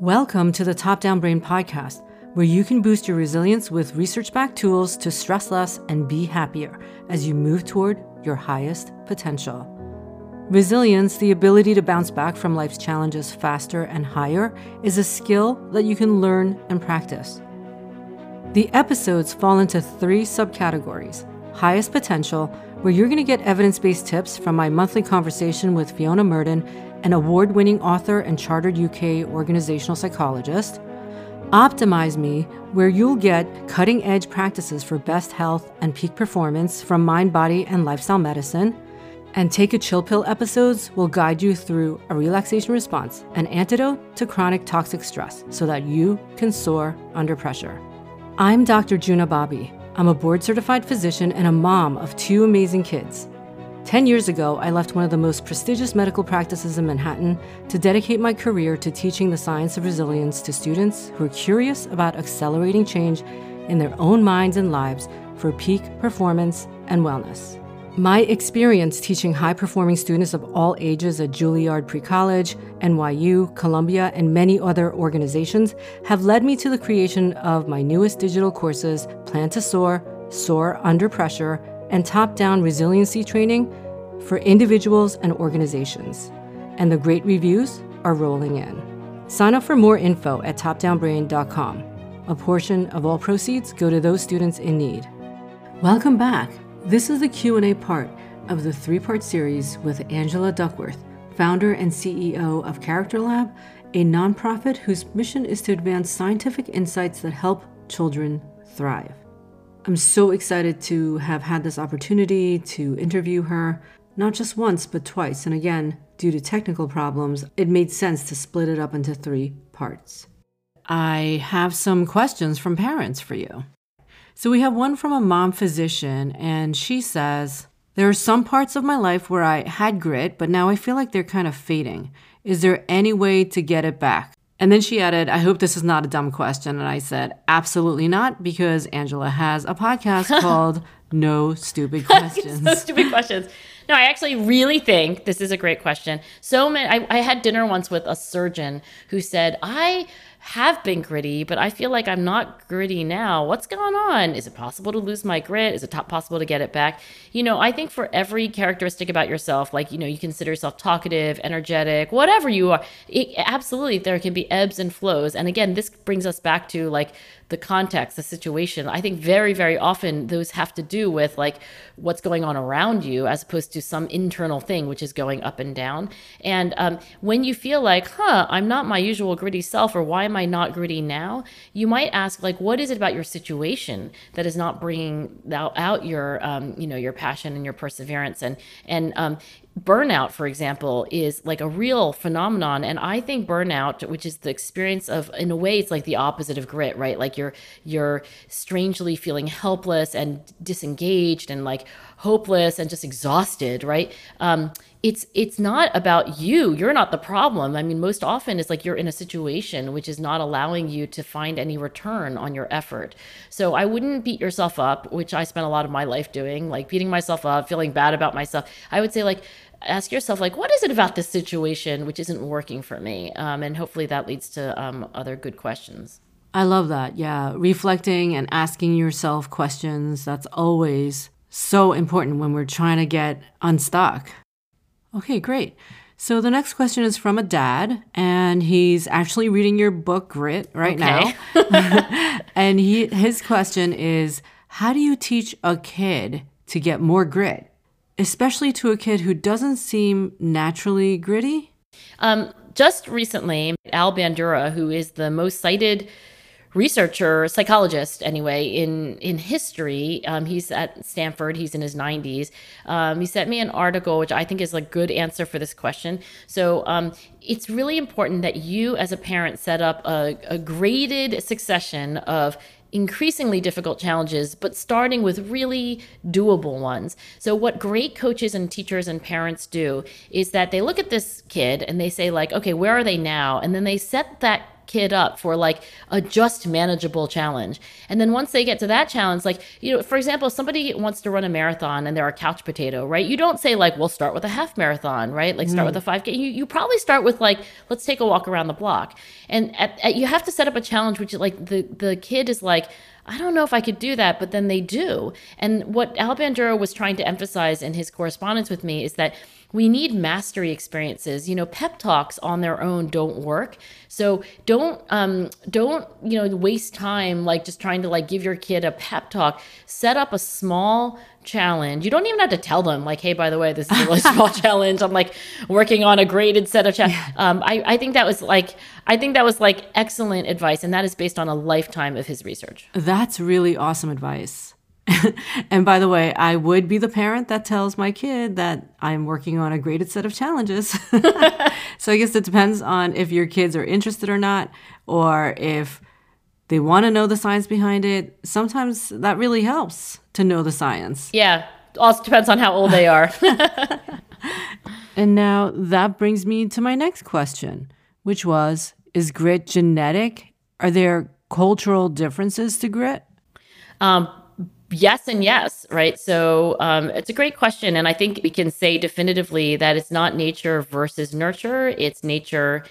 Welcome to the Top Down Brain podcast, where you can boost your resilience with research backed tools to stress less and be happier as you move toward your highest potential. Resilience, the ability to bounce back from life's challenges faster and higher, is a skill that you can learn and practice. The episodes fall into three subcategories highest potential, where you're going to get evidence based tips from my monthly conversation with Fiona Murden an award winning author and chartered UK organizational psychologist. Optimize Me, where you'll get cutting edge practices for best health and peak performance from mind, body, and lifestyle medicine. And Take a Chill Pill episodes will guide you through a relaxation response, an antidote to chronic toxic stress, so that you can soar under pressure. I'm Dr. Juna Bobby. I'm a board certified physician and a mom of two amazing kids. 10 years ago, I left one of the most prestigious medical practices in Manhattan to dedicate my career to teaching the science of resilience to students who are curious about accelerating change in their own minds and lives for peak performance and wellness. My experience teaching high performing students of all ages at Juilliard Pre College, NYU, Columbia, and many other organizations have led me to the creation of my newest digital courses, Plan to Soar, Soar Under Pressure, and top down resiliency training for individuals and organizations. And the great reviews are rolling in. Sign up for more info at topdownbrain.com. A portion of all proceeds go to those students in need. Welcome back. This is the Q&A part of the three-part series with Angela Duckworth, founder and CEO of Character Lab, a nonprofit whose mission is to advance scientific insights that help children thrive. I'm so excited to have had this opportunity to interview her, not just once, but twice. And again, due to technical problems, it made sense to split it up into three parts. I have some questions from parents for you. So we have one from a mom physician, and she says, There are some parts of my life where I had grit, but now I feel like they're kind of fading. Is there any way to get it back? And then she added, I hope this is not a dumb question. And I said, absolutely not, because Angela has a podcast called No Stupid Questions. no Stupid Questions. No, I actually really think this is a great question. So many, I, I had dinner once with a surgeon who said, I have been gritty, but I feel like I'm not gritty now. What's going on? Is it possible to lose my grit? Is it possible to get it back? You know, I think for every characteristic about yourself, like, you know, you consider yourself talkative, energetic, whatever you are, it, absolutely there can be ebbs and flows. And again, this brings us back to like the context, the situation. I think very, very often those have to do with like what's going on around you as opposed to some internal thing which is going up and down. And um, when you feel like, huh, I'm not my usual gritty self, or why am I not gritty now? You might ask, like, what is it about your situation that is not bringing out your, um, you know, your passion and your perseverance? And and um, burnout for example is like a real phenomenon. And i think burnout which is the experience of in a way it's like the opposite of grit right? Like you're you're strangely feeling helpless and disengaged and like hopeless and just exhausted right? Um, it's it's not about you. You're not the problem. I mean most often it's like you're in a situation which is not allowing you to find any return on your effort. So i wouldn't beat yourself up which i spent a lot of my life doing like beating myself up feeling bad about myself. I would say like ask yourself like what is it about this situation which isn't working for me? Um, and hopefully that leads to um, other good questions. I love that. Yeah. Reflecting and asking yourself questions that's always so important when we're trying to get unstuck. Okay great. So the next question is from a dad and he's actually reading your book grit right okay. now. And he his question is how do you teach a kid to get more grit especially to a kid who doesn't seem naturally gritty? Um, just recently, Al Bandura, who is the most cited researcher, psychologist anyway, in in history. Um, he's at Stanford. He's in his 90s. Um, he sent me an article, which I think is a good answer for this question. So um, it's really important that you, as a parent, set up a, a graded succession of increasingly difficult challenges, but starting with really doable ones. So, what great coaches and teachers and parents do is that they look at this kid and they say, like, okay, where are they now? And then they set that kid up for like a just manageable challenge. And then once they get to that challenge, like, you know, for example, somebody wants to run a marathon and they're a couch potato, right? You don't say like, we'll start with a half marathon, right? Like start mm. with a 5K. You, you probably start with like, let's take a walk around the block. And at, at, you have to set up a challenge, which like the, the kid is like, I don't know if I could do that, but then they do. And what Al Bandura was trying to emphasize in his correspondence with me is that we need mastery experiences. You know, pep talks on their own don't work. So don't um, don't you know waste time like just trying to like give your kid a pep talk. Set up a small challenge. You don't even have to tell them like, hey, by the way, this is a really small challenge. I'm like working on a graded set of challenges. Yeah. Um, I, I think that was like I think that was like excellent advice, and that is based on a lifetime of his research. That's really awesome advice. and by the way, I would be the parent that tells my kid that I'm working on a graded set of challenges. so I guess it depends on if your kids are interested or not, or if they want to know the science behind it. Sometimes that really helps to know the science. Yeah. Also depends on how old they are. and now that brings me to my next question, which was Is grit genetic? Are there cultural differences to grit? Um, yes and yes, right? So um, it's a great question. And I think we can say definitively that it's not nature versus nurture, it's nature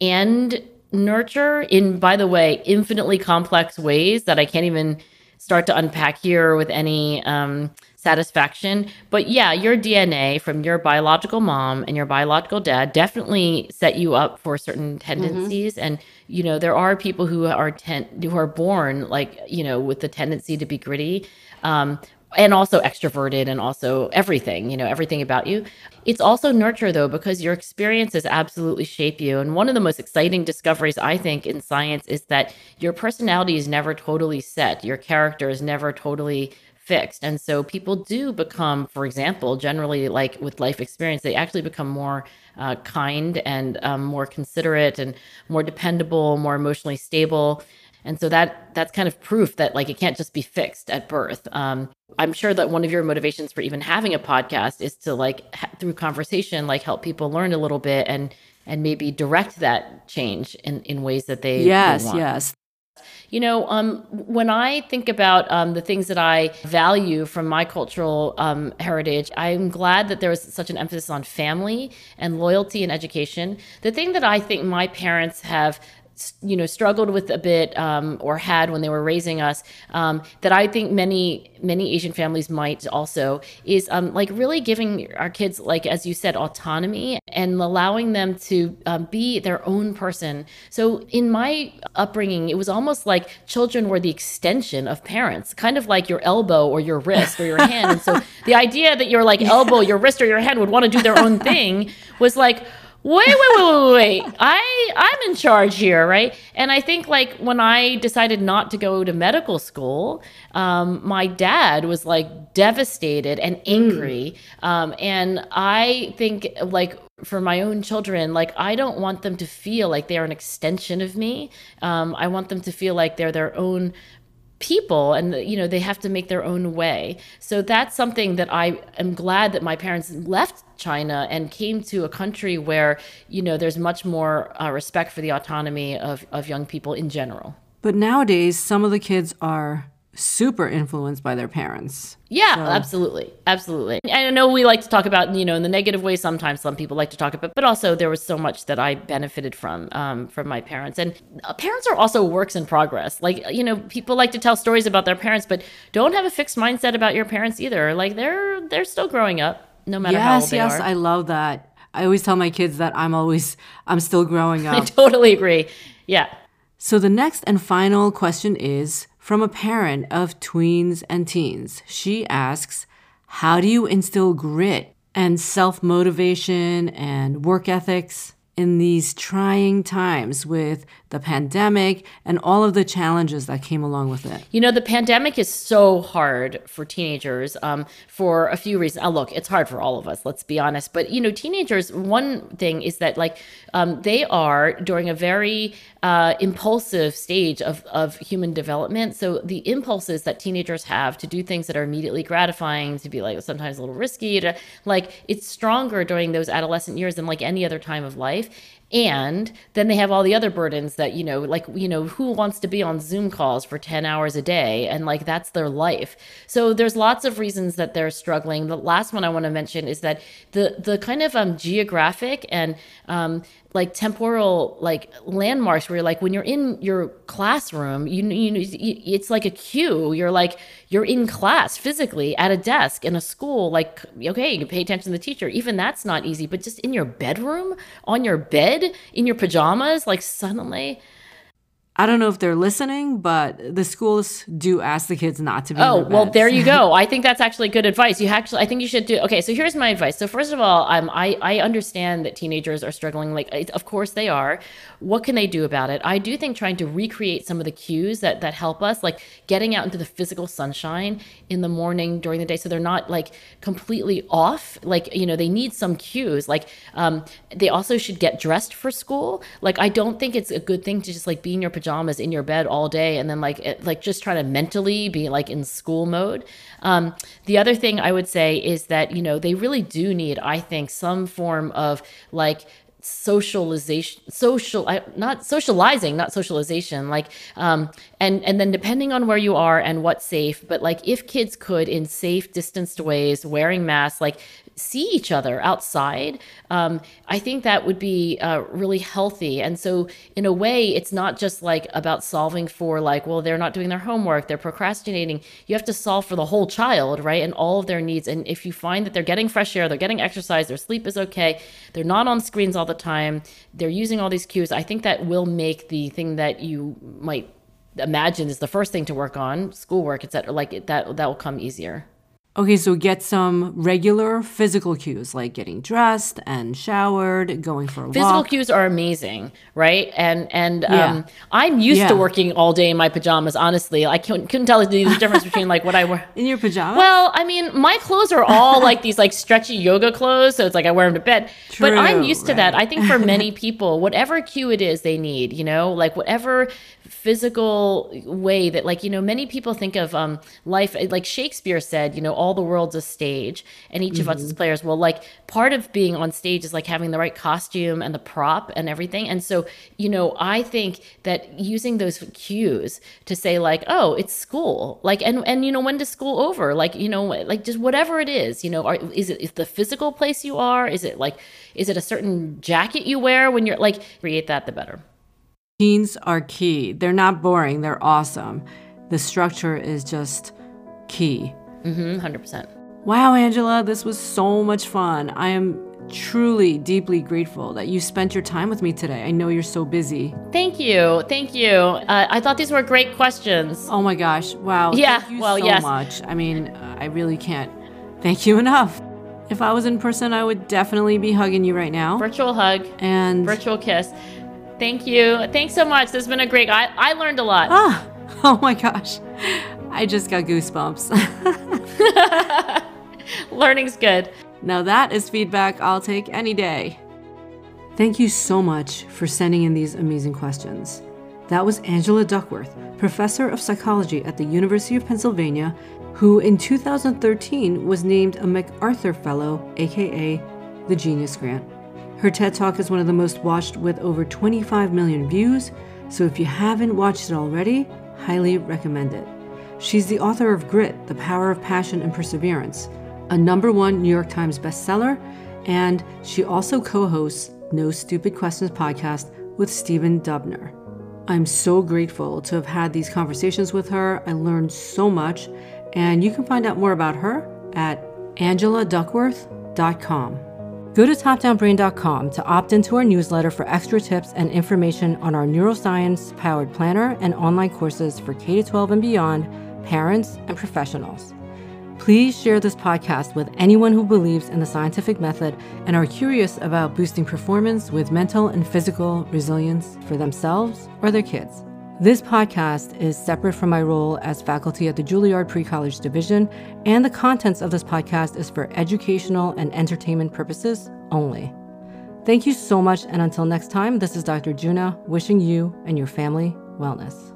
and nurture in, by the way, infinitely complex ways that I can't even start to unpack here with any um, satisfaction. But yeah, your DNA from your biological mom and your biological dad definitely set you up for certain tendencies. Mm-hmm. And you know, there are people who are ten- who are born like you know with the tendency to be gritty. Um, and also extroverted and also everything, you know, everything about you. It's also nurture though, because your experiences absolutely shape you. And one of the most exciting discoveries I think in science is that your personality is never totally set. Your character is never totally fixed. And so people do become, for example, generally like with life experience, they actually become more uh, kind and um, more considerate and more dependable, more emotionally stable. And so that that's kind of proof that like it can't just be fixed at birth. Um, I'm sure that one of your motivations for even having a podcast is to like ha- through conversation like help people learn a little bit and and maybe direct that change in in ways that they yes they yes you know, um, when I think about um, the things that I value from my cultural um, heritage, I'm glad that there was such an emphasis on family and loyalty and education. The thing that I think my parents have you know struggled with a bit um, or had when they were raising us um, that I think many many Asian families might also is um, like really giving our kids like as you said autonomy and allowing them to um, be their own person. So in my upbringing, it was almost like children were the extension of parents, kind of like your elbow or your wrist or your hand. and so the idea that your like elbow, your wrist, or your hand would want to do their own thing was like wait, wait, wait, wait, wait. I I'm in charge here, right? And I think like when I decided not to go to medical school, um, my dad was like devastated and angry. Mm. Um, and I think like for my own children, like I don't want them to feel like they're an extension of me. Um, I want them to feel like they're their own people and you know they have to make their own way. So that's something that i am glad that my parents left china and came to a country where you know there's much more uh, respect for the autonomy of, of young people in general. But nowadays some of the kids are super influenced by their parents. Yeah, so. absolutely. Absolutely. I know we like to talk about, you know, in the negative way sometimes some people like to talk about, but also there was so much that I benefited from um, from my parents. And uh, parents are also works in progress. Like, you know, people like to tell stories about their parents, but don't have a fixed mindset about your parents either. Like they're they're still growing up no matter yes, how old they yes, are. Yes, I love that. I always tell my kids that I'm always I'm still growing up. I totally agree. Yeah. So the next and final question is from a parent of tweens and teens. She asks, How do you instill grit and self motivation and work ethics? in these trying times with the pandemic and all of the challenges that came along with it? You know, the pandemic is so hard for teenagers um, for a few reasons. Oh, look, it's hard for all of us, let's be honest. But, you know, teenagers, one thing is that, like, um, they are during a very uh, impulsive stage of, of human development. So the impulses that teenagers have to do things that are immediately gratifying, to be like sometimes a little risky, to like, it's stronger during those adolescent years than like any other time of life and then they have all the other burdens that you know like you know who wants to be on zoom calls for 10 hours a day? And like that's their life. So there's lots of reasons that they're struggling. The last one i want to mention is that the the kind of um, geographic and um, like temporal like landmarks where you're like when you're in your classroom you you know it's like a cue. You're like you're in class physically at a desk in a school like okay you can pay attention to the teacher. Even that's not easy but just in your bedroom on your bed in your pajamas like suddenly I don't know if they're listening, but the schools do ask the kids not to be. Oh, well, there you go. I think that's actually good advice. You actually, I think you should do. Okay, so here's my advice. So first of all, um, I I understand that teenagers are struggling. Like, of course they are. What can they do about it? I do think trying to recreate some of the cues that that help us, like getting out into the physical sunshine in the morning during the day, so they're not like completely off. Like, you know, they need some cues. Like, um, they also should get dressed for school. Like, I don't think it's a good thing to just like be in your pajamas pajamas in your bed all day and then like it, like just trying to mentally be like in school mode. Um, the other thing i would say is that you know they really do need i think some form of like socialization social not socializing not socialization like um and and then depending on where you are and what's safe but like if kids could in safe distanced ways wearing masks like see each other outside, um, I think that would be uh, really healthy. And so, in a way, it's not just like about solving for like, well, they're not doing their homework, they're procrastinating. You have to solve for the whole child, right? And all of their needs. And if you find that they're getting fresh air, they're getting exercise, their sleep is okay, they're not on screens all the time, they're using all these cues, I think that will make the thing that you might imagine is the first thing to work on, schoolwork, etc. Like that, that will come easier. Okay, so get some regular physical cues like getting dressed and showered, going for a physical walk. Physical cues are amazing, right? And and yeah. um, I'm used yeah. to working all day in my pajamas. Honestly, I couldn't, couldn't tell the difference between like what I wear in your pajamas. Well, I mean, my clothes are all like these like stretchy yoga clothes, so it's like I wear them to bed. True, but I'm used right. to that. I think for many people, whatever cue it is they need, you know, like whatever physical way that like you know many people think of um life like Shakespeare said, you know, all the world's a stage and each mm-hmm. of us as mm-hmm. players well like part of being on stage is like having the right costume and the prop and everything and so you know i think that using those cues to say like oh it's school like and and you know when does school over like you know like just whatever it is you know are, is it is the physical place you are is it like is it a certain jacket you wear when you're like create that the better teens are key they're not boring they're awesome the structure is just key Mm-hmm, 100%. Wow, Angela, this was so much fun. I am truly deeply grateful that you spent your time with me today. I know you're so busy. Thank you. Thank you. Uh, I thought these were great questions. Oh my gosh. Wow. Yeah. Thank you well, so yes. much. I mean, I really can't thank you enough. If I was in person, I would definitely be hugging you right now. Virtual hug and virtual kiss. Thank you. Thanks so much. This has been a great. I I learned a lot. Ah. Oh my gosh. I just got goosebumps. Learning's good. Now, that is feedback I'll take any day. Thank you so much for sending in these amazing questions. That was Angela Duckworth, professor of psychology at the University of Pennsylvania, who in 2013 was named a MacArthur Fellow, aka the Genius Grant. Her TED Talk is one of the most watched with over 25 million views, so if you haven't watched it already, highly recommend it. She's the author of Grit The Power of Passion and Perseverance, a number one New York Times bestseller, and she also co hosts No Stupid Questions podcast with Stephen Dubner. I'm so grateful to have had these conversations with her. I learned so much, and you can find out more about her at angeladuckworth.com. Go to topdownbrain.com to opt into our newsletter for extra tips and information on our neuroscience powered planner and online courses for K 12 and beyond parents, and professionals. Please share this podcast with anyone who believes in the scientific method and are curious about boosting performance with mental and physical resilience for themselves or their kids. This podcast is separate from my role as faculty at the Juilliard Pre College Division, and the contents of this podcast is for educational and entertainment purposes only. Thank you so much, and until next time, this is Dr. Juna wishing you and your family wellness.